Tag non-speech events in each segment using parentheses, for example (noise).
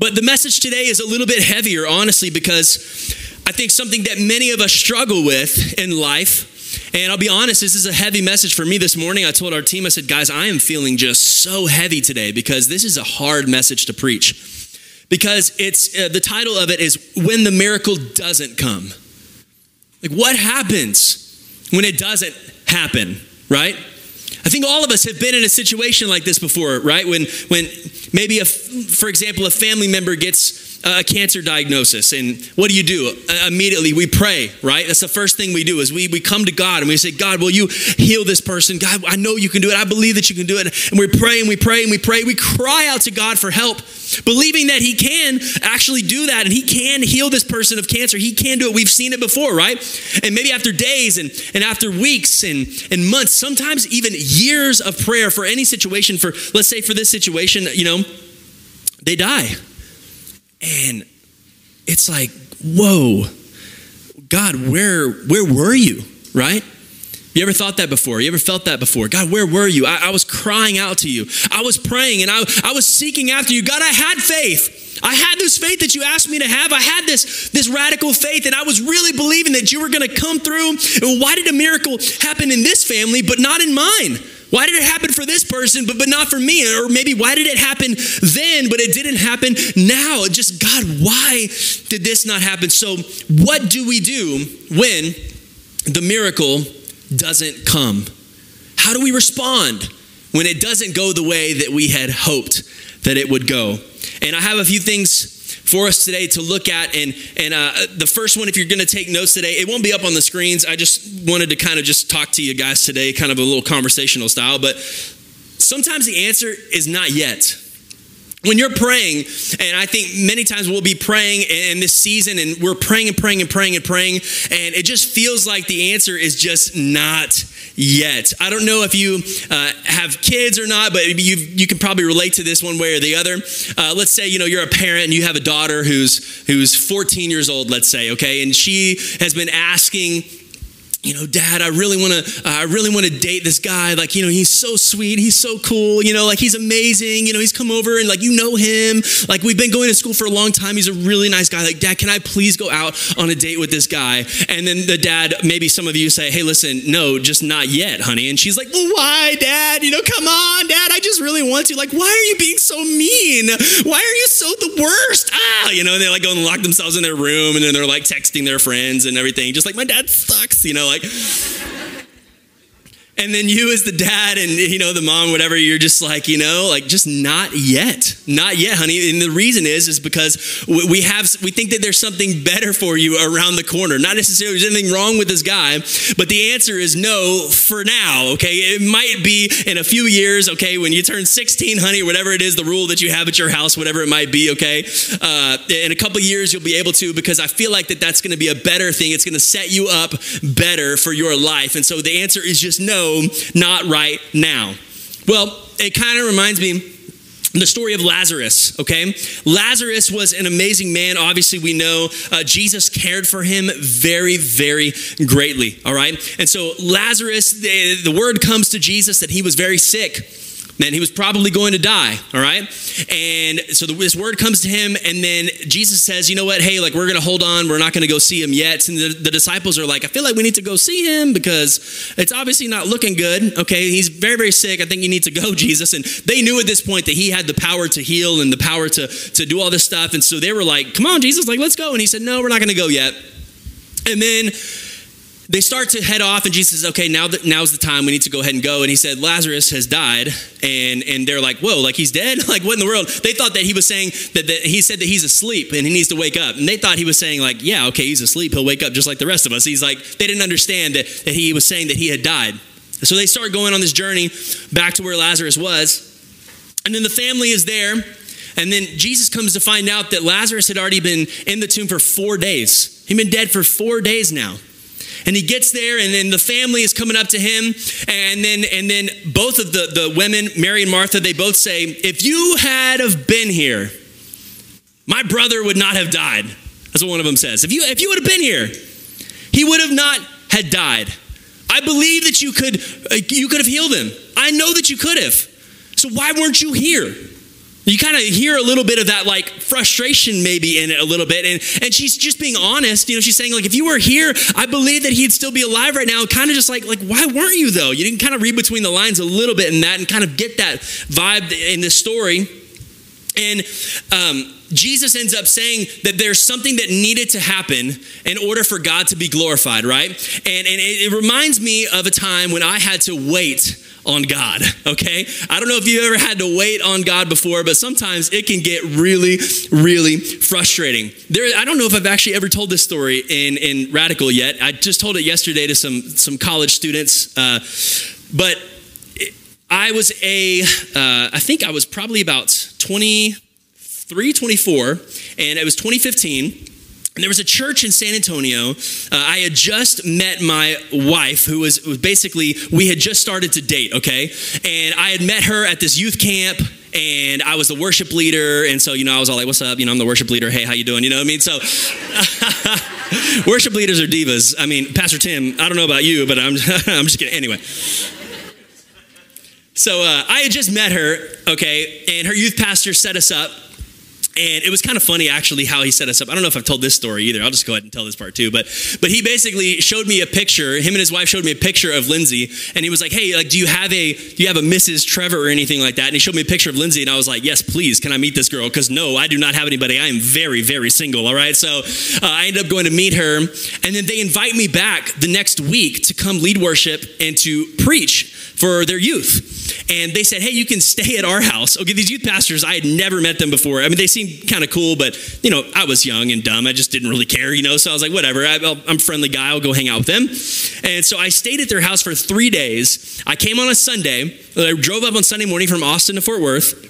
But the message today is a little bit heavier, honestly, because I think something that many of us struggle with in life. And I'll be honest, this is a heavy message for me this morning. I told our team, I said, guys, I am feeling just so heavy today because this is a hard message to preach. Because it's uh, the title of it is When the Miracle Doesn't Come. Like, what happens when it doesn't happen, right? I think all of us have been in a situation like this before, right? When, when maybe, a, for example, a family member gets a cancer diagnosis and what do you do? Immediately we pray right? That's the first thing we do is we, we come to god and we say god will you heal this person? God i know you can do it. I believe that you can do it. And we pray and we pray and we pray. We cry out to god for help believing that he can actually do that and he can heal this person of cancer. He can do it. We've seen it before right? And maybe after days and, and after weeks and, and months sometimes even years of prayer for any situation for let's say for this situation you know they die and it's like, whoa, God, where where were you? Right? You ever thought that before? You ever felt that before? God, where were you? I, I, was crying out to you. I was praying and I, I was seeking after you. God, I had faith. I had this faith that you asked me to have. I had this, this radical faith, and I was really believing that you were going to come through. Why did a miracle happen in this family, but not in mine? Why did it happen for this person, but, but not for me? Or maybe why did it happen then, but it didn't happen now? Just, God, why did this not happen? So, what do we do when the miracle doesn't come? How do we respond when it doesn't go the way that we had hoped that it would go? And I have a few things for us today to look at. And, and uh, the first one, if you're going to take notes today, it won't be up on the screens. I just wanted to kind of just talk to you guys today, kind of a little conversational style. But sometimes the answer is not yet. When you're praying, and I think many times we'll be praying in this season, and we're praying and praying and praying and praying, and it just feels like the answer is just not yet. I don't know if you uh, have kids or not, but you you can probably relate to this one way or the other. Uh, let's say you know you're a parent and you have a daughter who's who's 14 years old, let's say, okay, and she has been asking you know, dad, I really want to, uh, I really want to date this guy. Like, you know, he's so sweet. He's so cool. You know, like he's amazing. You know, he's come over and like, you know him. Like we've been going to school for a long time. He's a really nice guy. Like, dad, can I please go out on a date with this guy? And then the dad, maybe some of you say, hey, listen, no, just not yet, honey. And she's like, well, why, dad? You know, come on, dad. I just really want to. Like, why are you being so mean? Why are you so the worst? Ah, you know, they like go and lock themselves in their room and then they're like texting their friends and everything. Just like, my dad sucks, you know, like, and then you as the dad and you know the mom whatever you're just like you know like just not yet. Not yet honey. And the reason is is because we have we think that there's something better for you around the corner. Not necessarily there's anything wrong with this guy but the answer is no for now okay? It might be in a few years okay? When you turn 16 honey whatever it is the rule that you have at your house whatever it might be okay? Uh, in a couple years you'll be able to because i feel like that that's going to be a better thing. It's going to set you up better for your life. And so the answer is just no not right now. Well, it kind of reminds me the story of Lazarus, okay? Lazarus was an amazing man. Obviously, we know uh, Jesus cared for him very, very greatly, all right? And so, Lazarus, the, the word comes to Jesus that he was very sick man, he was probably going to die, all right? And so this word comes to him, and then Jesus says, you know what, hey, like we're gonna hold on, we're not gonna go see him yet. And the, the disciples are like, I feel like we need to go see him because it's obviously not looking good, okay? He's very, very sick. I think you need to go, (laughs) Jesus. And they knew at this point that he had the power to heal and the power to, to do all this stuff. And so they were like, come on, Jesus, like, let's go. And he said, no, we're not gonna go yet. And then they start to head off, and Jesus says, "Okay, now that now's the time. We need to go ahead and go." And he said, "Lazarus has died," and and they're like, "Whoa, like he's dead? (laughs) like what in the world?" They thought that he was saying that, that he said that he's asleep and he needs to wake up, and they thought he was saying like, "Yeah, okay, he's asleep. He'll wake up just like the rest of us." He's like, they didn't understand that, that he was saying that he had died. So they start going on this journey back to where Lazarus was, and then the family is there. And then Jesus comes to find out that Lazarus had already been in the tomb for four days. He'd been dead for four days now. And he gets there, and then the family is coming up to him, and then and then both of the, the women, Mary and Martha, they both say, If you had have been here, my brother would not have died. That's what one of them says. If you if you would have been here, he would have not had died. I believe that you could uh, you could have healed him. I know that you could have. So why weren't you here? You kind of hear a little bit of that like frustration maybe in it a little bit. And, and she's just being honest. You know, she's saying, like, if you were here, I believe that he'd still be alive right now. Kind of just like, like, why weren't you though? You can kind of read between the lines a little bit in that and kind of get that vibe in this story. And um, Jesus ends up saying that there's something that needed to happen in order for God to be glorified, right? And, and it, it reminds me of a time when I had to wait on God, (laughs) okay? I don't know if you've ever had to wait on God before, but sometimes it can get really, really frustrating. There, I don't know if I've actually ever told this story in, in Radical yet. I just told it yesterday to some, some college students, uh, but I was a, uh, I think I was probably about 23, 24, and it was 2015. And there was a church in San Antonio. Uh, I had just met my wife, who was, was basically, we had just started to date, okay? And I had met her at this youth camp and I was the worship leader, and so you know I was all like, "What's up?" You know, I'm the worship leader. Hey, how you doing? You know what I mean? So, (laughs) worship leaders are divas. I mean, Pastor Tim, I don't know about you, but I'm (laughs) I'm just kidding. Anyway, so uh, I had just met her, okay, and her youth pastor set us up and it was kind of funny actually how he set us up. I don't know if I've told this story either. I'll just go ahead and tell this part too. But but he basically showed me a picture. Him and his wife showed me a picture of Lyndsey, and he was like, "Hey, like, do you have a do you have a Mrs. Trevor or anything like that?" And he showed me a picture of Lyndsey, and I was like, "Yes, please. Can I meet this girl? Because no, I do not have anybody. I am very very single. All right." So uh, I ended up going to meet her, and then they invite me back the next week to come lead worship and to preach for their youth. And they said, hey, you can stay at our house. Okay, these youth pastors, I had never met them before. I mean, they seemed kind of cool, but, you know, I was young and dumb. I just didn't really care, you know? So I was like, whatever, I, am a friendly guy. I'll go hang out with them. And so I stayed at their house for three days. I came on a Sunday. I drove up on Sunday morning from Austin to Fort Worth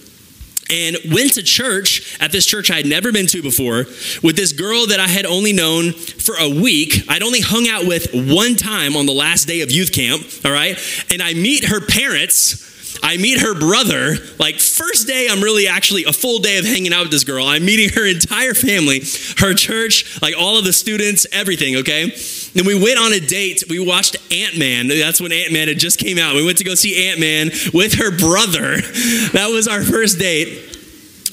and went to church at this church I had never been to before with this girl that I had only known for a week. I'd only hung out with one time on the last day of youth camp, all right? And I meet her parents I meet her brother. Like, first day, I'm really actually a full day of hanging out with this girl. I'm meeting her (laughs) entire family, her church, like all of the students, everything, okay? Then we went on a date. We watched Ant Man. That's when Ant Man had just came out. We went to go see Ant Man with her brother. (laughs) That was our first date.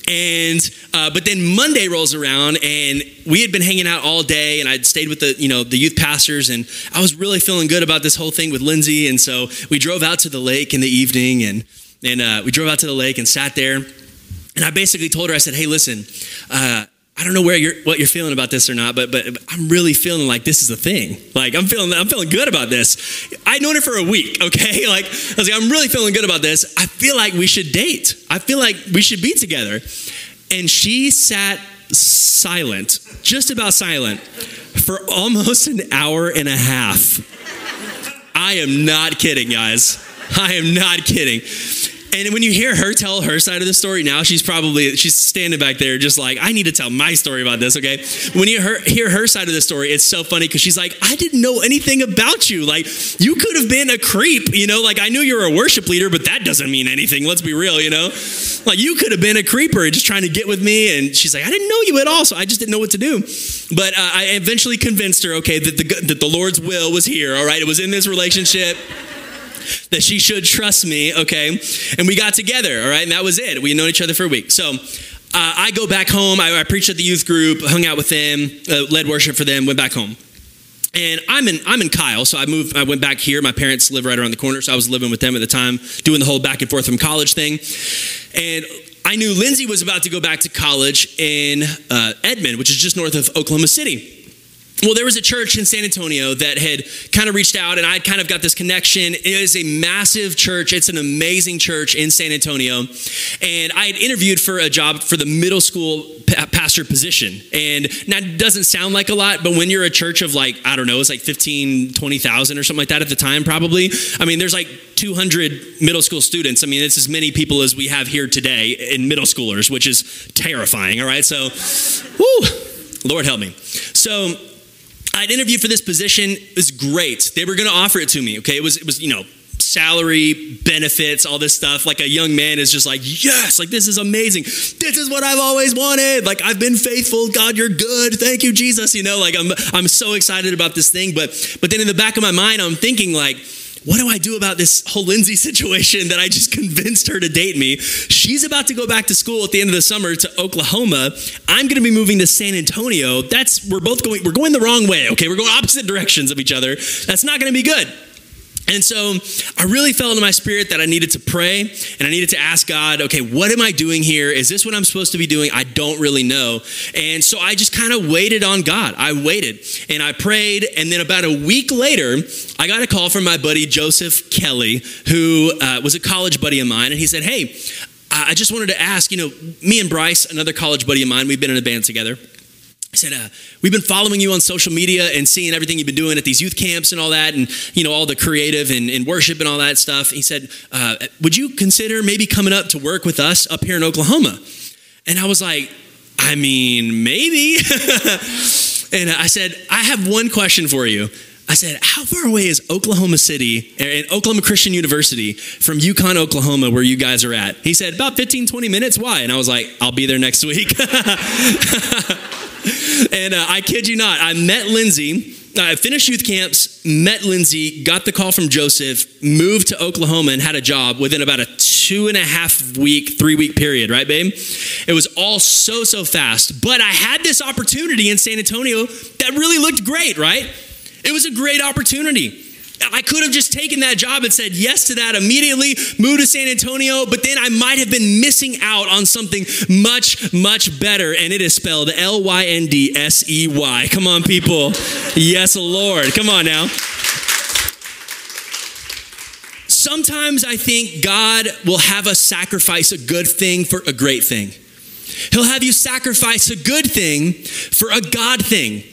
And uh, but then Monday rolls around, and we had been hanging out all day, and I'd stayed with the you know the youth pastors, and I was really feeling good about this whole thing with Lyndsey. And so we drove out to the lake in the evening, and and uh, we drove out to the lake and sat there. And I basically told her, I said, "Hey, listen." Uh, I don't know where you're, what you're feeling about this or not, but but I'm really feeling like this is a thing. Like I'm feeling I'm feeling good about this. I'd known her for a week, (laughs) okay? Like I was like, I'm really feeling good about this. I feel like we should date. I feel like we should be together. And she sat silent, just about silent, for almost an hour and a half. I am not kidding, guys. I am not kidding. And when you hear her tell her side of the story now, she's probably she's standing back there just like, I need to tell my story about this, okay? When you hear, hear her side of the story, it's so funny because she's like, I didn't know anything about you. Like, you could have been a creep, you know? Like, I knew you were a worship leader, but that doesn't mean anything. Let's be real, you know? Like, you could have been a creeper and just trying to get with me. And she's like, I didn't know you at all, so I just didn't know what to do. But uh, I eventually convinced her, okay, that the, that the Lord's will was here, all right? It was in this relationship that she should trust me, okay? And we got together, all right? And that was it. We had known each other for a week. So uh, I go back home. I, I, preached at the youth group, hung out with them, uh, led worship for them, went back home. And I'm in I'm in Kyle, so I moved. I went back here. My parents live right around the corner, so I was living with them at the time, doing the whole back and forth from college thing. And I knew Lyndsey was about to go back to college in uh, Edmond, which is just north of Oklahoma City. Well, there was a church in San Antonio that had kind of reached out, and I kind of got this connection. It is a massive church. It's an amazing church in San Antonio. And I had interviewed for a job for the middle school pastor position. And that doesn't sound like a lot, but when you're a church of like, I don't know, it's like 15, 20,000 or something like that at the time, probably. I mean, there's like 200 middle school students. I mean, it's as many people as we have here today in middle schoolers, which is terrifying. All right. So, whoo, Lord help me. So, I'd interviewed for this position. It was great. They were going to offer it to me. Okay, it was it was you know salary, benefits, all this stuff. Like a young man is just like, yes, like this is amazing. This is what I've always wanted. Like I've been faithful. God, you're good. Thank you, Jesus. You know, like I'm I'm so excited about this thing. But but then in the back of my mind, I'm thinking like what do I do about this whole Lyndsey (laughs) situation that I just convinced her to date me? She's about to go back to school at the end of the summer to Oklahoma. I'm going to be moving to San Antonio. That's we're both going we're going the wrong way, okay? We're going opposite directions of each other. That's not going to be good. And so I really felt in my spirit that I needed to pray and I needed to ask God, okay, what am I doing here? Is this what I'm supposed to be doing? I don't really know. And so I just kind of waited on God. I waited and I prayed. And then about a week later, I got a call from my buddy Joseph Kelly, who uh, was a college buddy of mine. And he said, hey, I just wanted to ask, you know, me and Bryce, another college buddy of mine, we've been in a band together. I said, uh, We've been following you on social media and seeing everything you've been doing at these youth camps and all that, and you know, all the creative and, and worship and all that stuff. He said, uh, Would you consider maybe coming up to work with us up here in Oklahoma? And I was like, I mean, maybe. (laughs) and I said, I have one question for you. I said, How far away is Oklahoma City and Oklahoma Christian University from Yukon, Oklahoma, where you guys are at? He said, About 15, 20 minutes. Why? And I was like, I'll be there next week. (laughs) and uh, I kid you not, I met Lyndsey. I finished youth camps, met Lyndsey, got the call from Joseph, moved to Oklahoma, and had a job within about a two and a half week, three week period, right, babe? It was all so, so fast. But I had this opportunity in San Antonio that really looked great, right? It was a great opportunity. I could have just taken that job and said yes to that immediately, moved to San Antonio, but then I might have been missing out on something much, much better. And it is spelled L Y N D S E Y. Come on, people. Yes, Lord. Come on now. Sometimes I think God will have us sacrifice a good thing for a great thing. He'll have you sacrifice a good thing for a God thing.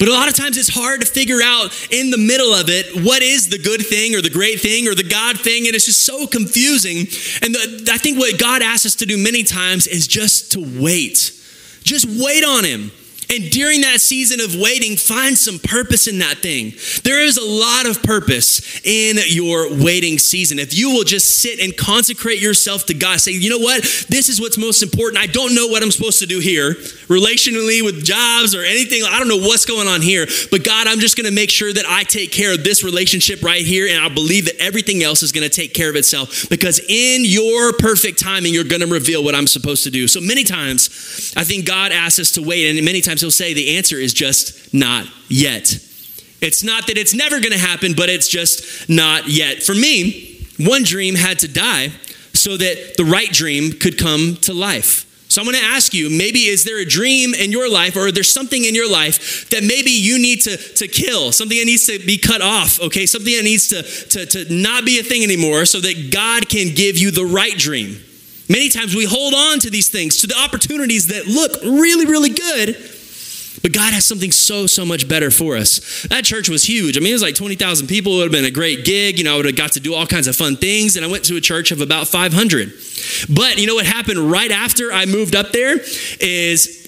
But a lot of times it's hard to figure out in the middle of it what is the good thing or the great thing or the God thing, and it's just so confusing. And the, I think what God asks us to do many times is just to wait. Just wait on Him. And during that season of waiting, find some purpose in that thing. There is a lot of purpose in your waiting season. If you will just sit and consecrate yourself to God, say, you know what? This is what's most important. I don't know what I'm supposed to do here, relationally with jobs or anything. I don't know what's going on here. But God, I'm just going to make sure that I take care of this relationship right here. And I believe that everything else is going to take care of itself because in your perfect timing, you're going to reveal what I'm supposed to do. So many times, I think God asks us to wait. And many times, times he'll say the answer is just not yet. It's not that it's never going to happen, but it's just not yet. For me, one dream had to die so that the right dream could come to life. So I'm going to ask you maybe is there a dream in your life or there's something in your life that maybe you need to, to kill, something that needs to be cut off, okay? Something that needs to, to, to not be a thing anymore so that God can give you the right dream. Many times we hold on to these things, to the opportunities that look really, really good, but God has something so, so much better for us. That church was huge. I mean, it was like 20,000 people. It would have been a great gig. You know, I would have got to do all kinds of fun things. And I went to a church of about 500. But you know what happened right after I moved up there is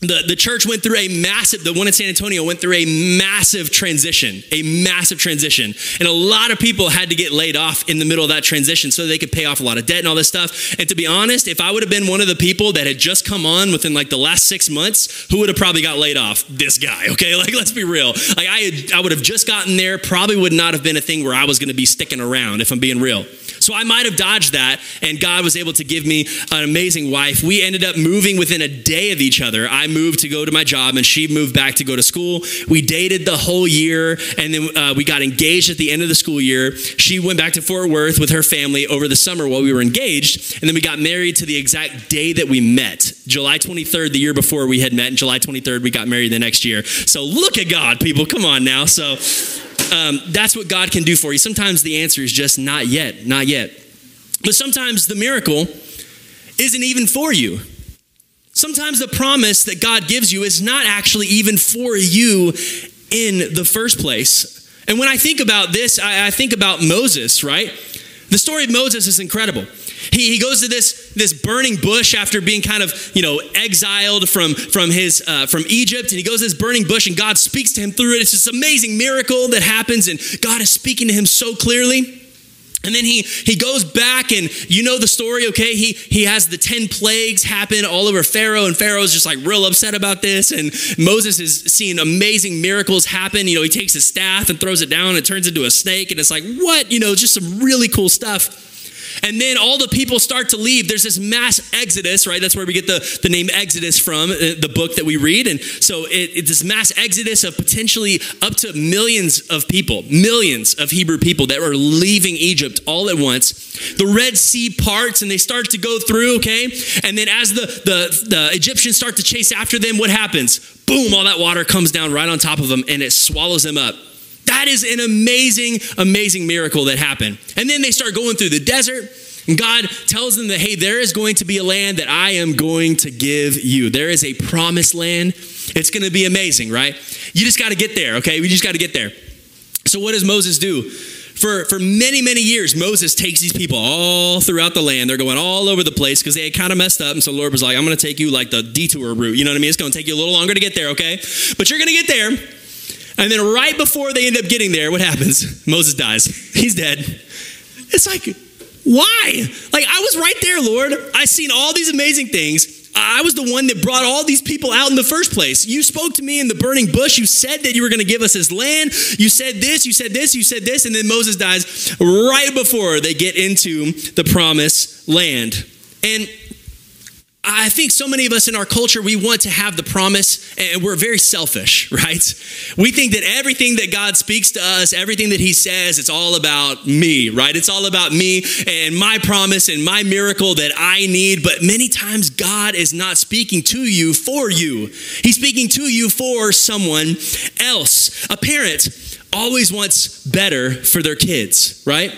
the, the church went through a massive, the one in San Antonio went through a massive transition, a massive transition. And a lot of people had to get laid off in the middle of that transition so they could pay off a lot of debt and all this stuff. And to be honest, if I would have been one of the people that had just come on within like the last six months, who would have probably got laid off? This guy, (laughs) okay? Like, let's be real. Like, I, had, I would have just gotten there, probably would not have been a thing where I was going to be sticking around, if I'm being real. So I might have dodged that, and God was able to give me an amazing wife. We ended up moving within a day of each other. I moved to go to my job, and she moved back to go to school. We dated the whole year, and then uh, we got engaged at the end of the school year. She went back to Fort Worth with her family over the summer while we were engaged, and then we got married to the exact day that we met, July 23rd, the year before we had met, and July 23rd, we got married the next year. So look at God, people. Come on now. So um, that's what God can do for you. Sometimes the answer is just not yet, not yet. But sometimes the miracle isn't even for you. Sometimes the promise that God gives you is not actually even for you in the first place. And when I think about this, I, I think about Moses, right? The story of Moses is incredible. He, he goes to this, this burning bush after being kind of, you know, exiled from, from, his, uh, from Egypt. And he goes to this burning bush and God speaks to him through it. It's this amazing miracle that happens and God is speaking to him so clearly. And then he he goes back and you know the story, okay? He he has the 10 plagues happen all over Pharaoh and Pharaoh's just like real upset about this and Moses is seeing amazing miracles happen. You know, he takes his staff and throws it down and it turns into a snake and it's like, "What?" You know, just some really cool stuff. And then all the people start to leave. There's this mass exodus, right? That's where we get the, the name Exodus from, uh, the book that we read. And so it, it's this mass exodus of potentially up to millions of people, millions of Hebrew people that were leaving Egypt all at once. The Red Sea parts and they start to go through, okay? And then as the, the, the Egyptians start to chase after them, what happens? Boom, all that water comes down right on top of them and it swallows them up. That is an amazing, amazing miracle that happened. And then they start going through the desert. And God tells them that, hey, there is going to be a land that I am going to give you. There is a promised land. It's going to be amazing, right? You just got to get there, okay? We just got to get there. So, what does Moses do? For, for many, many years, Moses takes these people all throughout the land. They're going all over the place because they had kind of messed up. And so the Lord was like, I'm going to take you like the detour route. You know what I mean? It's going to take you a little longer to get there, okay? But you're going to get there. And then right before they end up getting there, what happens? (laughs) Moses dies. He's dead. It's like, why? Like, I was right there, Lord. I seen all these amazing things. I was the one that brought all these people out in the first place. You spoke to me in the burning bush. You said that you were going to give us his land. You said this, you said this, you said this. And then Moses dies right before they get into the promised land. And I think so many of us in our culture, we want to have the promise and we're very selfish, (laughs) right? We think that everything that God speaks to us, everything that He says, it's all about me, right? It's all about me and my promise and my miracle that I need. But many times, God is not speaking to you for you, He's speaking to you for someone else. A parent always wants better for their kids, right?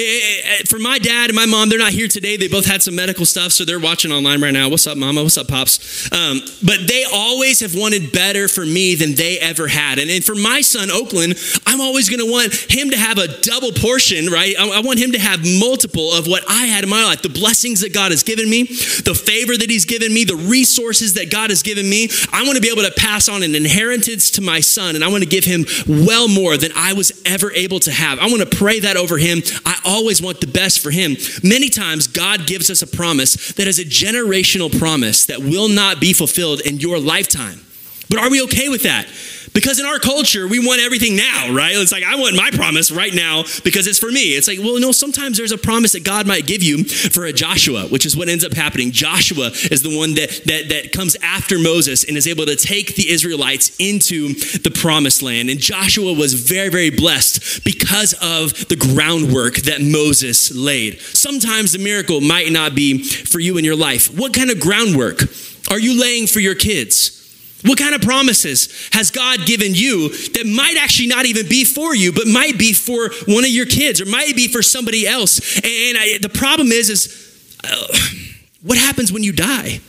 Eh, eh, eh, for my dad and my mom, they're not here today. They both had some medical stuff, so they're watching online right now. What's up, mama? What's up, pops? Um, but they always have wanted better for me than they ever had. And, and for my son, Oakland, I'm always going to want him to have a double portion, right? I, I want him to have multiple of what I had in my life the blessings that God has given me, the favor that He's given me, the resources that God has given me. I want to be able to pass on an inheritance to my son, and I want to give him well more than I was ever able to have. I want to pray that over him. I always want the best for him. Many times, God gives us a promise that is a generational promise that will not be fulfilled in your lifetime. But are we okay with that? Because in our culture, we want everything now, right? It's like, I want my promise right now because it's for me. It's like, well, no, sometimes there's a promise that God might give you for a Joshua, which is what ends up happening. Joshua is the one that, that, that comes after Moses and is able to take the Israelites into the promised land. And Joshua was very, very blessed because of the groundwork that Moses laid. Sometimes the miracle might not be for you in your life. What kind of groundwork are you laying for your kids? What kind of promises has God given you that might actually not even be for you, but might be for one of your kids or might be for somebody else? And I, the problem is, is uh, (sighs) what happens when you die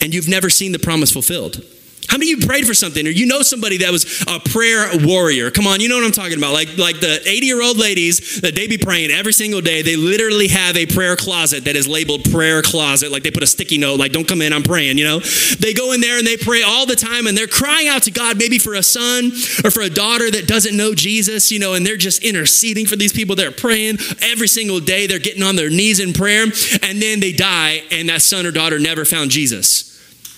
and you've never seen the promise fulfilled? How many of you prayed for something or you know somebody that was a prayer warrior? Come on, you know what I'm talking about. Like, like the 80 year old ladies that they be praying every single day. They literally have a prayer closet that is labeled prayer closet. Like they put a sticky note, like, don't come in, I'm praying, you know? They go in there and they pray all the time and they're crying out to God, maybe for a son or for a daughter that doesn't know Jesus, you know, and they're just interceding for these people. They're praying every single day. They're getting on their knees in prayer and then they die and that son or daughter never found Jesus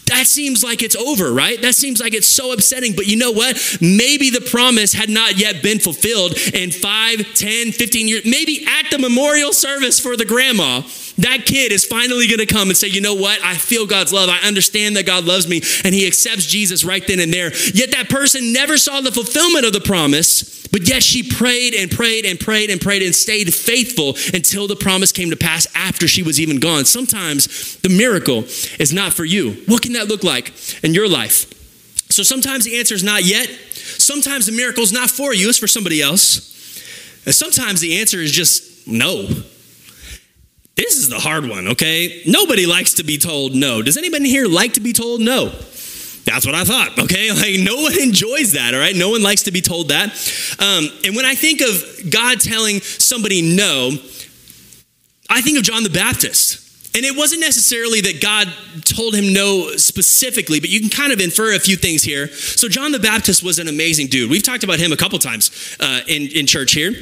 that seems like it's over, right? That seems like it's so upsetting. But you know what? Maybe the promise had not yet been fulfilled in 5, 10, 15 years. Maybe at the memorial service for the grandma, that kid is finally going to come and say, you know what? I feel God's love. I understand that God loves me. And he accepts Jesus right then and there. Yet that person never saw the fulfillment of the promise, but yet she prayed and prayed and prayed and prayed and stayed faithful until the promise came to pass after she was even gone. Sometimes the miracle is not for you. What can that look like in your life? So sometimes the answer is not yet. Sometimes the miracle is not for you, it's for somebody else. And sometimes the answer is just no. This is the hard one, okay? Nobody likes to be told no. Does anybody here like to be told no? That's what I thought, okay? (laughs) Like, no one enjoys that, all right? No one likes to be told that. Um, and when I think of God telling somebody no, I think of John the Baptist. And it wasn't necessarily that God told him no specifically, but you can kind of infer a few things here. So, John the Baptist was an amazing dude. We've talked about him a couple times uh, in, in church here.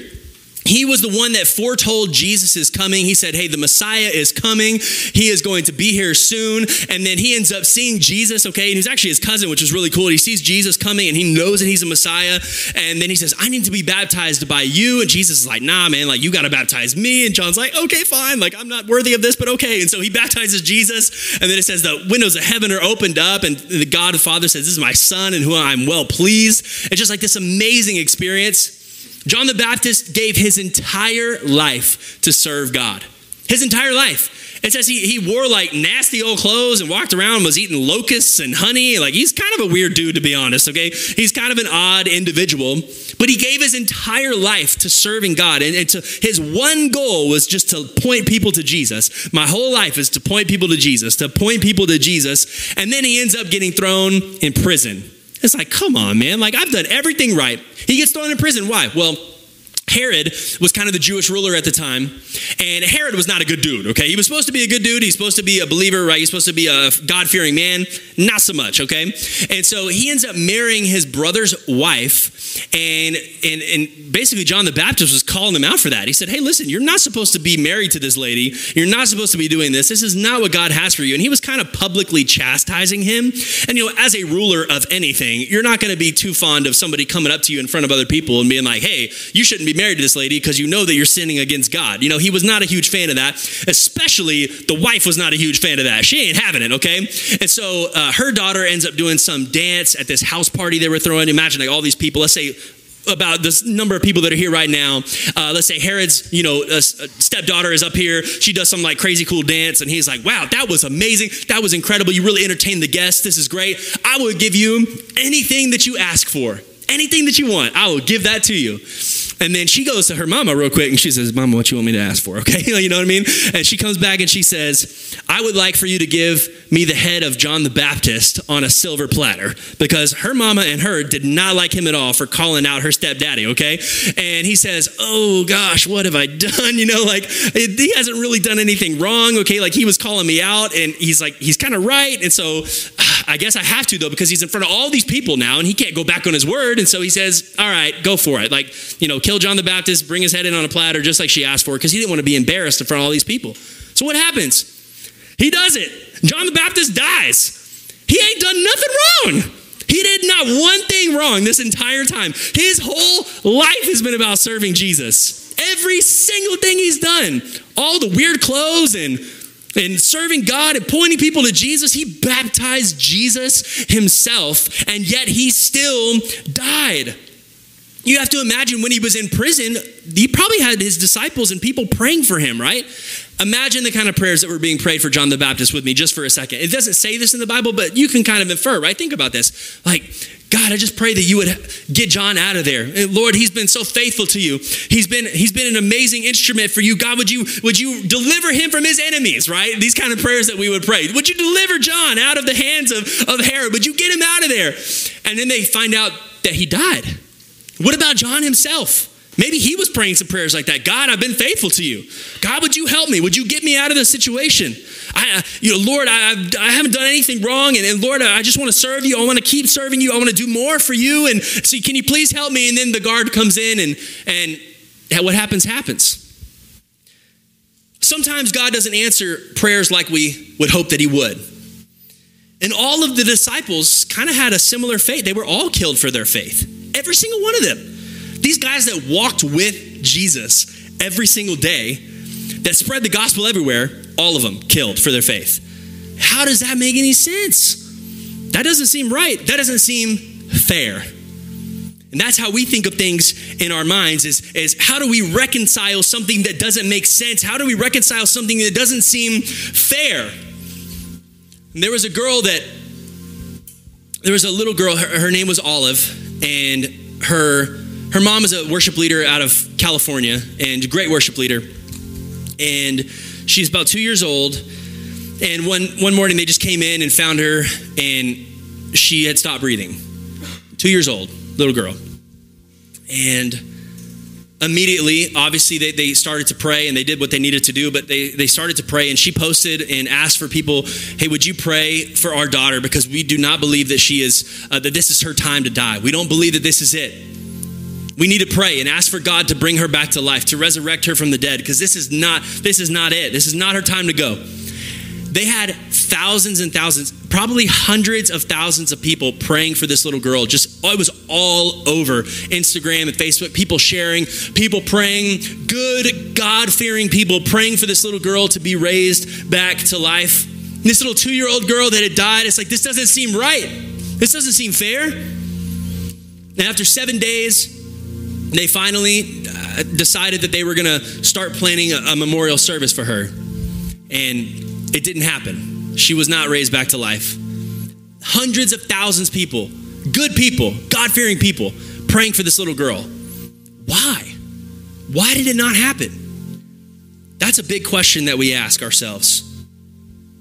He was the one that foretold Jesus coming. He said, Hey, the Messiah is coming. He is going to be here soon. And then he ends up seeing Jesus, okay? And he's actually his cousin, which is really cool. He sees Jesus coming and he knows that he's a Messiah. And then he says, I need to be baptized by you. And Jesus is like, Nah, man, like you got to baptize me. And John's like, Okay, fine. Like I'm not worthy of this, but okay. And so he baptizes Jesus. And then it says the windows of heaven are opened up. And the God the Father says, This is my son and who I'm well pleased. It's just like this amazing experience. John the Baptist gave his entire life to serve God. His entire life. It says he, he wore like nasty old clothes and walked around and was eating locusts and honey. Like he's kind of a weird dude, to be honest, okay? He's kind of an odd individual, but he gave his entire life to serving God. And, and to, his one goal was just to point people to Jesus. My whole life is to point people to Jesus, to point people to Jesus. And then he ends up getting thrown in prison. It's like, come on, man. Like, I've done everything right. He gets thrown in prison. Why? Well, Herod was kind of the Jewish ruler at the time, and Herod was not a good dude, okay? He was supposed to be a good dude. He's supposed to be a believer, right? He's supposed to be a God fearing man. Not so much, okay? And so he ends up marrying his brother's wife, and, and, and basically John the Baptist was calling him out for that. He said, Hey, listen, you're not supposed to be married to this lady. You're not supposed to be doing this. This is not what God has for you. And he was kind of publicly chastising him. And, you know, as a ruler of anything, you're not going to be too fond of somebody coming up to you in front of other people and being like, Hey, you shouldn't be married to this lady because you know that you're sinning against God. You know, he was not a huge fan of that, especially the wife was not a huge fan of that. She ain't having it, okay? And so uh, her daughter ends up doing some dance at this house party they were throwing. Imagine like all these people, let's say about this number of people that are here right now. Uh, let's say Herod's, you know, uh, stepdaughter is up here. She does some like crazy cool dance, and he's like, "Wow, that was amazing. That was incredible. You really entertained the guests. This is great. I will give you anything that you ask for." anything that you want, I will give that to you. And then she goes to her mama real quick and she says, Mama, what you want me to ask for? (laughs) Okay. (laughs) you know what I mean? And she comes back and she says, I would like for you to give me the head of John the Baptist on a silver platter because her mama and her did not like him at all for calling out her stepdaddy. Okay. And he says, Oh gosh, what have I (laughs) done? You know, like he hasn't really done anything wrong. Okay. Like he was calling me out and he's like, he's kind of right. And so I guess I have to though because he's in front of all these people now and he can't go back on his word. And so he says, All right, go for it. Like, you know, kill John the Baptist, bring his head in on a platter, just like she asked for, because he didn't want to be embarrassed in front of all these people. So what happens? He does it. John the Baptist dies. He ain't done nothing wrong. He did not one thing wrong this entire time. His whole life has been about serving Jesus. Every single thing he's done, all the weird clothes and and serving God and pointing people to Jesus, he baptized Jesus himself, and yet he still died. You have to imagine when he was in prison, he probably had his disciples and people praying for him, right? Imagine the kind of prayers that were being prayed for John the Baptist with me just for a second. It doesn't say this in the Bible, but you can kind of infer, right? Think about this. Like, God, I just pray that you would get John out of there. Eh, Lord, he's been so faithful to you. He's been he's been an amazing instrument for you. God, would you would you deliver him from his enemies, right? These kind of prayers that we would pray. Would you deliver John out of the hands of, of Herod? Would you get him out of there? And then they find out that he died. What about John himself? Maybe he was praying some prayers like that. God, I've been faithful to you. God, would you help me? Would you get me out of this situation? I, you know, Lord, I, I've, I haven't done anything wrong. And, and Lord, I just want to serve you. I want to keep serving you. I want to do more for you. And so can you please help me? And then the guard comes in and, and what happens, happens. Sometimes God doesn't answer prayers like we would hope that he would. And all of the disciples kind of had a similar fate. They were all killed for their faith. Every single one of them. These guys that walked with Jesus every single day, that spread the gospel everywhere, all of them killed for their faith. How does that make any sense? That doesn't seem right. That doesn't seem fair. And that's how we think of things in our minds is, is how do we reconcile something that doesn't make sense? How do we reconcile something that doesn't seem fair? And there was a girl that, there was a little girl, her, her name was Olive, and her, her mom is a worship leader out of California, and great worship leader. And She's about two years old. And one, one morning they just came in and found her, and she had stopped breathing. Two years old, little girl. And immediately, obviously, they, they started to pray and they did what they needed to do, but they, they started to pray. And she posted and asked for people, hey, would you pray for our daughter? Because we do not believe that she is, uh, that this is her time to die. We don't believe that this is it. We need to pray and ask for God to bring her back to life, to resurrect her from the dead, because this is not this is not it. This is not her time to go. They had thousands and thousands, probably hundreds of thousands of people praying for this little girl. Just it was all over Instagram and Facebook, people sharing, people praying, good God-fearing people praying for this little girl to be raised back to life. This little 2-year-old girl that had died, it's like this doesn't seem right. This doesn't seem fair. And after 7 days, they finally uh, decided that they were going to start planning a, a memorial service for her. And it didn't happen. She was not raised back to life. Hundreds of thousands of people, good people, God fearing people, praying for this little girl. Why? Why did it not happen? That's a big question that we ask ourselves.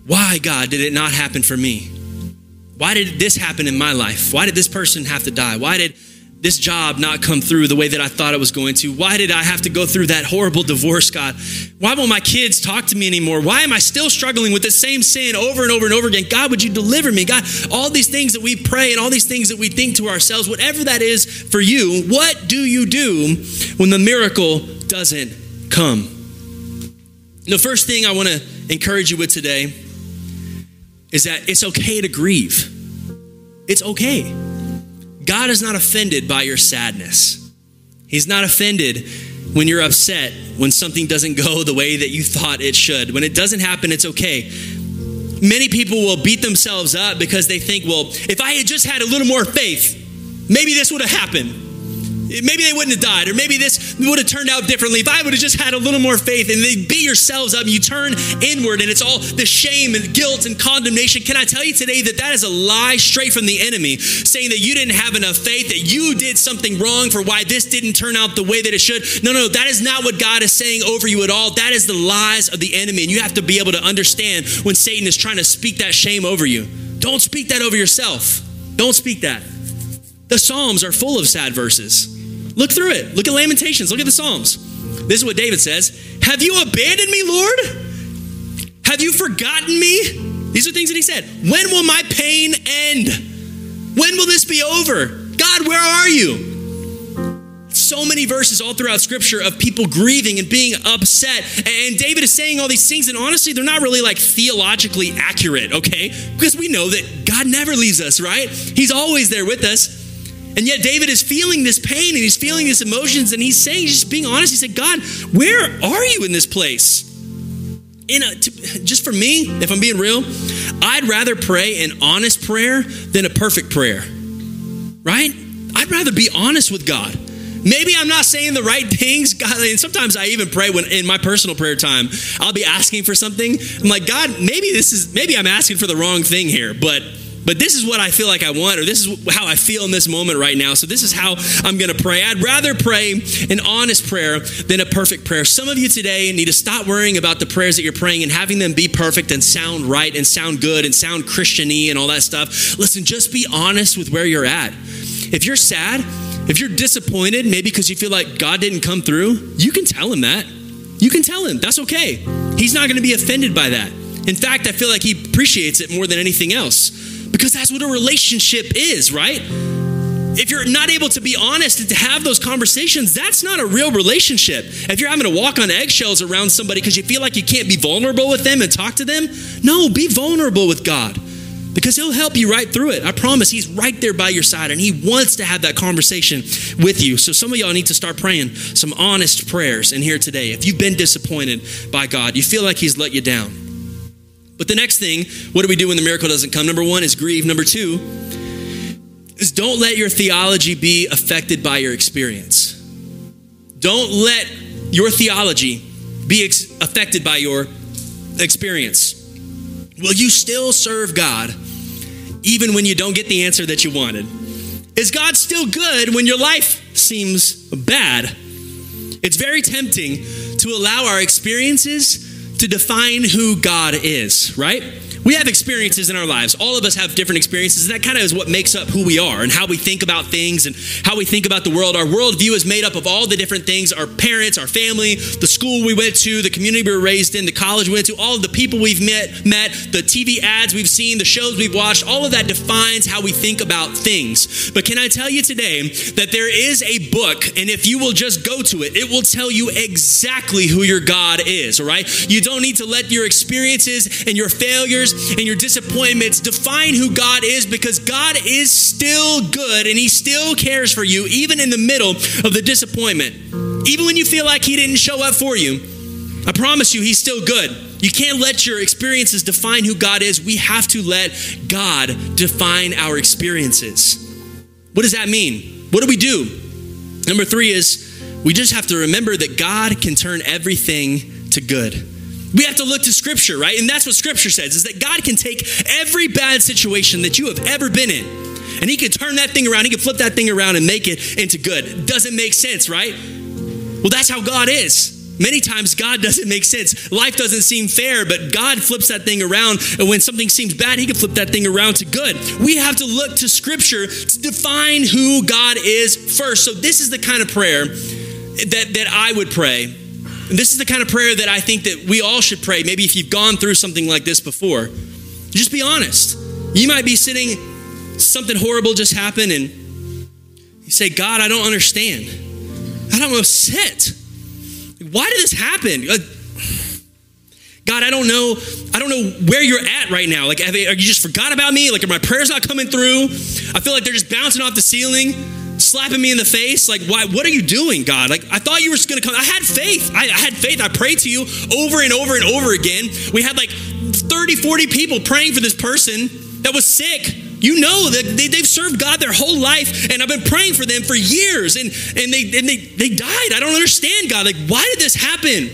Why, God, did it not happen for me? Why did this happen in my life? Why did this person have to die? Why did this job not come through the way that I thought it was going to? Why did I have to go through that horrible divorce, God? Why won't my kids talk to me anymore? Why am I still struggling with the same sin over and over and over again? God, would you deliver me? God, all these things that we pray and all these things that we think to ourselves, whatever that is for you, what do you do when the miracle doesn't come? The first thing I want to encourage you with today is that it's okay to grieve. It's okay. God is not offended by your sadness. He's not offended when you're upset when something doesn't go the way that you thought it should. When it doesn't happen, it's okay. Many people will beat themselves up because they think, well, if I had just had a little more faith, maybe this would have happened. Maybe they wouldn't have died, or maybe this would have turned out differently if I would have just had a little more faith. And they beat yourselves up, and you turn inward, and it's all the shame and guilt and condemnation. Can I tell you today that that is a lie straight from the enemy, saying that you didn't have enough faith, that you did something wrong for why this didn't turn out the way that it should? No, no, that is not what God is saying over you at all. That is the lies of the enemy, and you have to be able to understand when Satan is trying to speak that shame over you. Don't speak that over yourself. Don't speak that. The Psalms are full of sad verses. Look through it. Look at Lamentations. Look at the Psalms. This is what David says Have you abandoned me, Lord? Have you forgotten me? These are things that he said. When will my pain end? When will this be over? God, where are you? So many verses all throughout scripture of people grieving and being upset. And David is saying all these things, and honestly, they're not really like theologically accurate, okay? Because we know that God never leaves us, right? He's always there with us. And yet David is feeling this pain and he's feeling these emotions and he's saying, just being honest, he said, God, where are you in this place? In a, to, just for me, if I'm being real, I'd rather pray an honest prayer than a perfect prayer. Right? I'd rather be honest with God. Maybe I'm not saying the right (laughs) things. God, and sometimes I even pray when in my personal prayer time, I'll be asking for something. I'm like, God, maybe this is maybe I'm asking for the wrong thing here, but but this is what I feel like I want, or this is how I feel in this moment right now. So, this is how I'm going to pray. I'd rather pray an honest prayer than a perfect prayer. Some of you today need to stop worrying about the prayers that you're praying and having them be perfect and sound right and sound good and sound Christiany and all that stuff. Listen, just be honest with where you're at. If you're sad, if you're disappointed, maybe because you feel like God didn't come through, you can tell him that. You can tell him. That's okay. He's not going to be offended by that. In fact, I feel like he appreciates it more than anything else because that's what a relationship is, right? If you're not able to be honest and to have those conversations, that's not a real relationship. If you're having to walk on eggshells around somebody because you feel like you can't be vulnerable with them and talk to them, no, be vulnerable with God because He'll help you right through it. I promise He's right there by your side and He wants to have that conversation with you. So, some of y'all need to start praying some honest prayers in here today. If you've been disappointed by God, you feel like He's let you down, but the next thing, what do we do when the miracle doesn't come? Number one is grieve. Number two is don't let your theology be affected by your experience. Don't let your theology be ex- affected by your experience. Will you still serve God even when you don't get the answer that you wanted? Is God still good when your life seems bad? It's very tempting to allow our experiences to define who God is, right? We have experiences in our lives. All of us have different experiences, and that kind of is what makes up who we are and how we think about things and how we think about the world. Our worldview is made up of all the different things our parents, our family, the school we went to, the community we were raised in, the college we went to, all of the people we've met, met, the TV ads we've seen, the shows we've watched. All of that defines how we think about things. But can I tell you today that there is a book, and if you will just go to it, it will tell you exactly who your God is, all right? You don't need to let your experiences and your failures and your disappointments define who God is because God is still good and He still cares for you, even in the middle of the disappointment. Even when you feel like He didn't show up for you, I promise you, He's still good. You can't let your experiences define who God is. We have to let God define our experiences. What does that mean? What do we do? Number three is we just have to remember that God can turn everything to good. We have to look to scripture, right? And that's what scripture says is that God can take every bad situation that you have ever been in and he can turn that thing around, he can flip that thing around and make it into good. Doesn't make sense, right? Well, that's how God is. Many times God doesn't make sense. Life doesn't seem fair, but God flips that thing around. And when something seems bad, He can flip that thing around to good. We have to look to Scripture to define who God is first. So, this is the kind of prayer that, that I would pray and this is the kind of prayer that I think that we all should pray. Maybe if you've gone through something like this before, just be honest. You might be sitting, something horrible just happened, and you say, God, I don't understand. I don't know sit. Why did this happen? Uh, God, I don't know. I don't know where you're at right now. Like, have, you just forgot about me? Like, are my prayers not coming through? I feel like they're just bouncing off the ceiling slapping me in the face. Like, why? What are you doing, God? Like, I thought you were just going to come. I had faith. I, I, had faith. I prayed to you over and over and over again. We had like 30, 40 people praying for this person that was sick. You know that they, they've served God their whole life, and I've been praying for them for years, and, and, they, and they, they died. I don't understand, God. Like, why did this happen?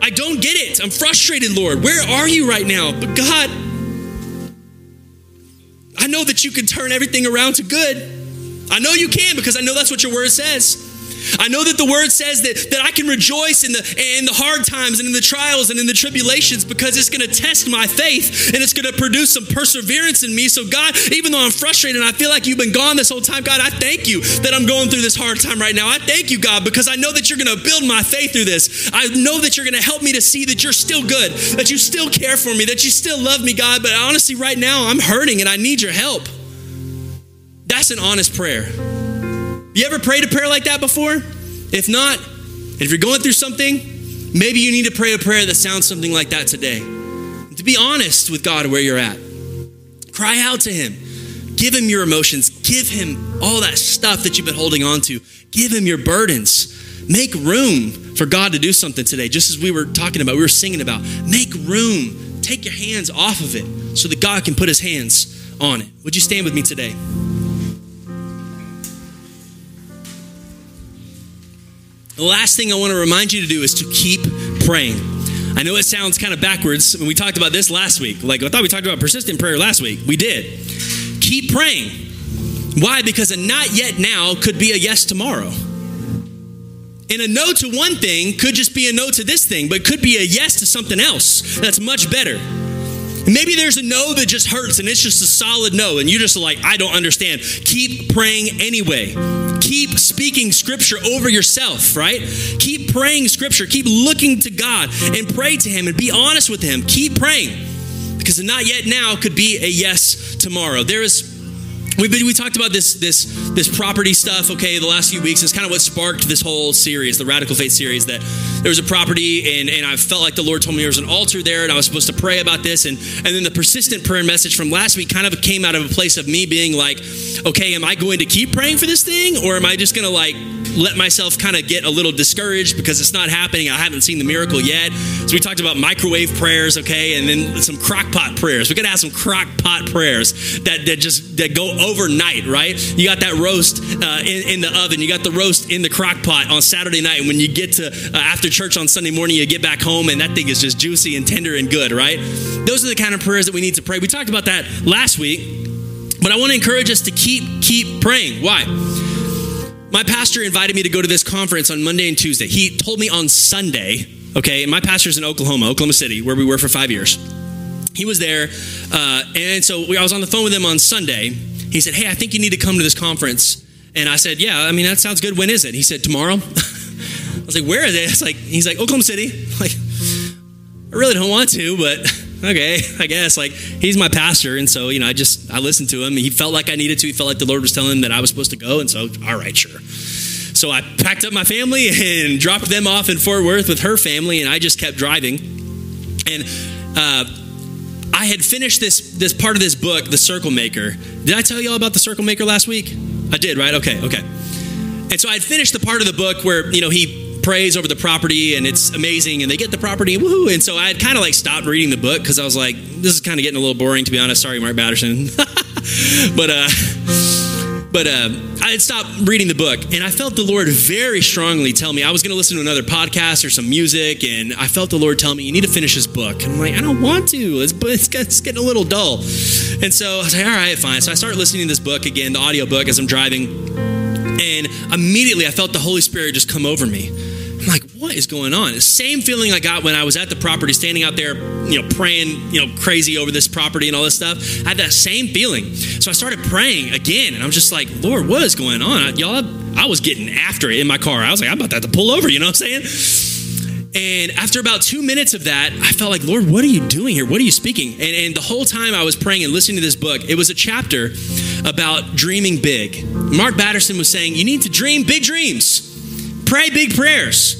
I don't get it. I'm frustrated, Lord. Where are you right now? But God, I know that you can turn everything around to good. I know you can because I know that's what your word says. I know that the word says that, that I can rejoice in the, in the hard times and in the trials and in the tribulations because it's going to test my faith and it's going to produce some perseverance in me. So, God, even though I'm frustrated and I feel like you've been gone this whole time, God, I thank you that I'm going through this hard time right now. I thank you, God, because I know that you're going to build my faith through this. I know that you're going to help me to see that you're still good, that you still care for me, that you still love me, God. But honestly, right now, I'm hurting and I need your help. That's an honest prayer. You ever prayed a prayer like that before? If not, if you're going through something, maybe you need to pray a prayer that sounds something like that today. To be honest with God where you're at. Cry out to Him. Give Him your emotions. Give Him all that stuff that you've been holding on to. Give Him your burdens. Make room for God to do something today, just as we were talking about, we were singing about. Make room. Take your hands off of it so that God can put His hands on it. Would you stand with me today? The last thing I want to remind you to do is to keep praying. I know it sounds kind of backwards when we talked about this last week. Like I thought we talked about persistent prayer last week. We did. Keep praying. Why? Because a not yet now could be a yes tomorrow. And a no to one thing could just be a no to this thing, but could be a yes to something else that's much better. Maybe there's a no that just hurts and it's just a solid no, and you're just like, I don't understand. Keep praying anyway. Keep speaking scripture over yourself, right? Keep praying scripture. Keep looking to God and pray to Him and be honest with Him. Keep praying because the not yet now could be a yes tomorrow. There is We've been, we talked about this this this property stuff. Okay, the last few weeks is kind of what sparked this whole series, the Radical Faith series. That there was a property, and and I felt like the Lord told me there was an altar there, and I was supposed to pray about this. And and then the persistent prayer message from last week kind of came out of a place of me being like, okay, am I going to keep praying for this thing, or am I just going to like let myself kind of get a little discouraged because it's not happening. I haven't seen the miracle yet. So we talked about microwave prayers, okay, and then some crock pot prayers. We got to have some crock pot prayers that, that just that go overnight, right? You got that roast uh, in, in, the oven. You got the roast in the crock pot on Saturday night. And when you get to uh, after church on Sunday morning, you get back home and that thing is just juicy and tender and good, right? Those are the kind of prayers that we need to pray. We talked about that last week, but I want to encourage us to keep keep praying. Why? My pastor invited me to go to this conference on Monday and Tuesday. He told me on Sunday, okay, and my pastor's in Oklahoma, Oklahoma City, where we were for five years. he was there, uh, and so we, I was on the phone with him on Sunday. He said, "Hey, I think you need to come to this conference." And I said, "Yeah, I mean that sounds good. When is it?" He said, "Tomorrow." (laughs) I was like, "Where is it?" It's like he's like Oklahoma City. (laughs) Like, I really don't want to, but (laughs) okay, I guess. Like he's my pastor, and so you know, I just I listened to him. He felt like I needed to. He felt like the Lord was telling him that I was supposed to go, and so all right, sure. So I packed up my family and dropped them off in Fort Worth with her family, and I just kept driving. And uh, I had finished this this part of this book, The Circle Maker. Did I tell you all about The Circle Maker last week? I did, right? Okay, okay. And so I had finished the part of the book where you know he prays over the property and it's amazing and they get the property woohoo and so i had kind of like stopped reading the book because i was like this is kind of getting a little boring to be honest sorry mark batterson (laughs) but uh but uh, I had stopped reading the book, and I felt the Lord very strongly tell me I was going to listen to another podcast or some music, and I felt the Lord tell me, "You need to finish this book." And I'm like, "I don't want to. It's, it's getting a little dull." And so I was like, "All right, fine." So I started listening to this book again, the audio book, as I'm driving, and immediately I felt the Holy Spirit just come over me. I'm like, what is going on? The same feeling I got when I was at the property, standing out there, you know, praying, you know, crazy over this property and all this stuff. I had that same feeling. So I started praying again, and I'm just like, Lord, what is going on? I, y'all, I was getting after it in my car. I was like, I'm about to have to pull over, you know what I'm saying? And after about two minutes of that, I felt like, Lord, what are you doing here? What are you speaking? And, and the whole time I was praying and listening to this book, it was a chapter about dreaming big. Mark Batterson was saying, You need to dream big dreams. Pray big prayers.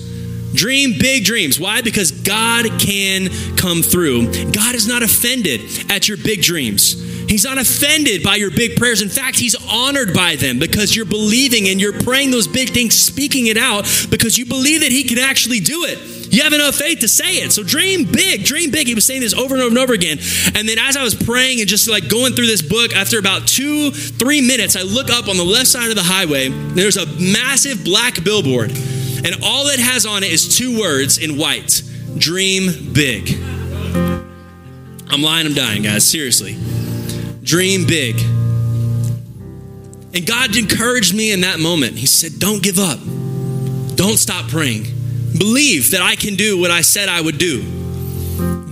Dream big dreams. Why? Because God can come through. God is not offended at your big dreams. He's not offended by your big prayers. In fact, He's honored by them because you're believing and you're praying those big things, speaking it out because you believe that He can actually do it. You have enough faith to say it. So dream big, dream big. He was saying this over and over and over again. And then as I was praying and just like going through this book, after about two, three minutes, I look up on the left side of the highway. There's a massive black billboard and all it has on it is two words in white dream big. I'm lying, I'm dying, guys, seriously. Dream big. And God encouraged me in that moment. He said, Don't give up, don't stop praying. Believe that I can do what I said I would do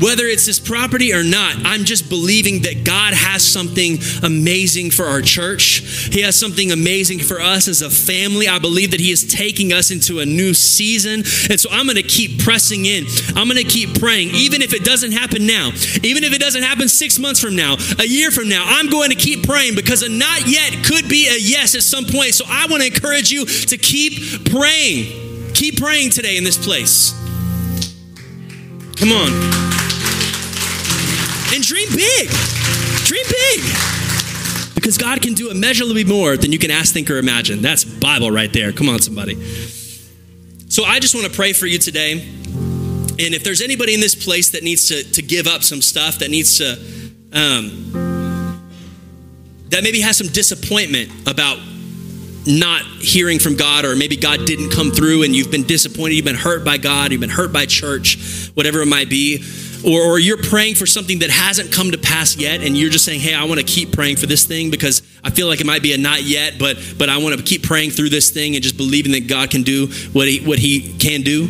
whether it's this property or not, I'm just believing that God has something amazing for our church. He has something amazing for us as a family. I believe that He is taking us into a new season. And so I'm going to keep pressing in. I'm going to keep praying, even if it doesn't happen now, even if it doesn't happen six months from now, a year from now. I'm going to keep praying because a not yet could be a yes at some point. So I want to encourage you to keep praying. Keep praying today in this place. Come on. And dream big. Dream big. Because God can do immeasurably more than you can ask, think, or imagine. That's Bible right there. Come on, somebody. So I just want to pray for you today. And if there's anybody in this place that needs to, to give up some stuff, that needs to, um, that maybe has some disappointment about not hearing from God, or maybe God didn't come through and you've been disappointed, you've been hurt by God, you've been hurt by church, whatever it might be or, or you're praying for something that hasn't come to pass yet and you're just saying hey i want to keep praying for this thing because i feel like it might be a not yet but but i want to keep praying through this thing and just believing that god can do what he what he can do.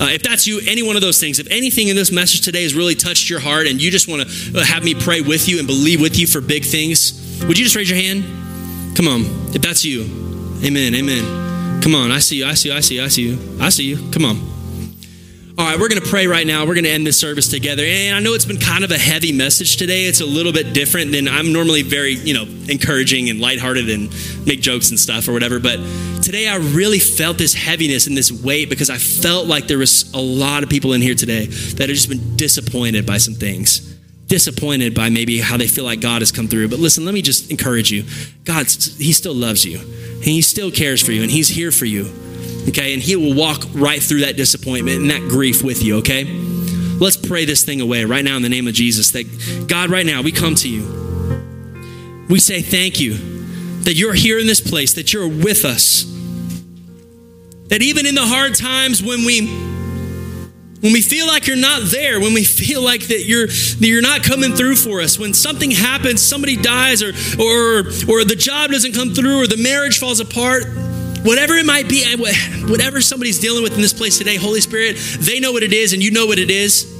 Uh, if that's you any one of those things if anything in this message today has really touched your heart and you just want to uh, have me pray with you and believe with you for big things would you just raise your hand? Come on if that's you amen amen come on i see you i see you i see you i see you i see you come on all right, we're going to pray right now. We're going to end this service together. And I know it's been kind of a heavy message today. It's a little bit different than I'm normally very, you know, encouraging and lighthearted and make jokes and stuff or whatever. But today I really felt this heaviness and this weight because I felt like there was a lot of people in here today that have just been disappointed by some things. Disappointed by maybe how they feel like God has come through. But listen, let me just encourage you. God, He still loves you, and He still cares for you, and He's here for you okay? And He will walk right through that disappointment and that grief with you, okay? Let's pray this thing away right now in the name of Jesus. That God, right now, we come to you. We say thank you that you're here in this place, that you're with us. That even in the hard times when we when we feel like you're not there, when we feel like that you're that you're not coming through for us, when something happens, somebody dies, or or or the job doesn't come through, or the marriage falls apart, whatever it might be, whatever somebody's dealing with in this place today, Holy Spirit, they know what it is and you know what it is.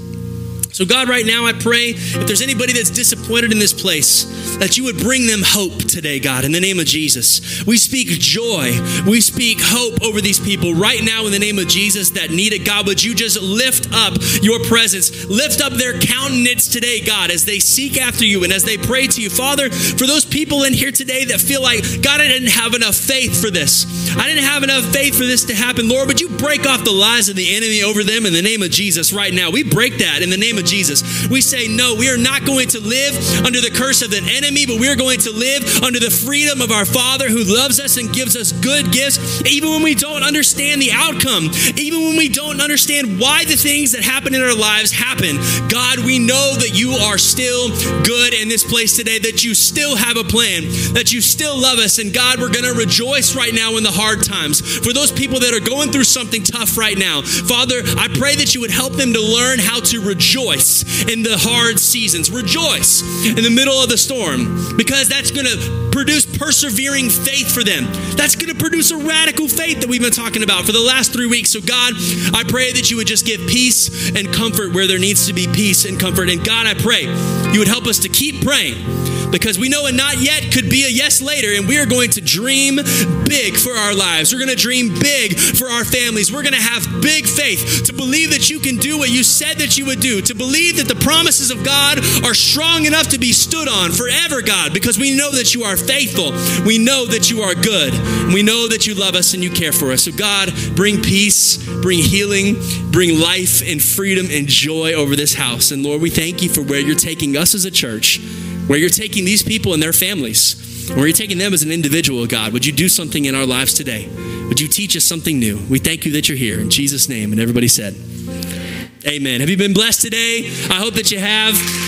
So, God, right now, I pray if there's anybody that's disappointed in this place, that you would bring them hope today, God, in the name of Jesus. We speak joy. We speak hope over these people right now in the name of Jesus that need it. God, would you just lift up your presence, lift up their countenance today, God, as they seek after you and as they pray to you. Father, for those people in here today that feel like, God, I didn't have enough faith for this. I didn't have enough faith for this to happen. Lord, would you break off the lies of the enemy over them in the name of Jesus right now? We break that in the name of Jesus. We say, no, we are not going to live under the curse of the enemy, but we are going to live under the freedom of our Father who loves us and gives us good gifts, even when we don't understand the outcome, even when we don't understand why the things that happen in our lives happen. God, we know that you are still good in this place today, that you still have a plan, that you still love us. And God, we're going to rejoice right now in the hard times. For those people that are going through something tough right now, Father, I pray that you would help them to learn how to rejoice in the hard seasons. Rejoice in the middle of the storm because that's going to produce persevering faith for them. That's going to produce a radical faith that we've been talking about for the last three weeks. So, God, I pray that you would just give peace and comfort where there needs to be peace and comfort. And God, I pray you would help us to keep praying because we know a not yet could be a yes later, and we are going to dream big for our lives. We're going to dream big for our families. We're going to have big faith to believe that you can do what you said that you would do, to believe that the promises of God are strong enough to be stood on forever, God, because we know that you are faithful. We know that you are good. We know that you love us and you care for us. So, God, bring peace, bring healing, bring life and freedom and joy over this house. And Lord, we thank you for where you're taking us as a church where you're taking these people and their families, where you're taking them as an individual, God. Would you do something in our lives today? Would you teach us something new? We thank you that you're here. In Jesus' name. And everybody said, Amen. Have you been blessed today? I hope that you have.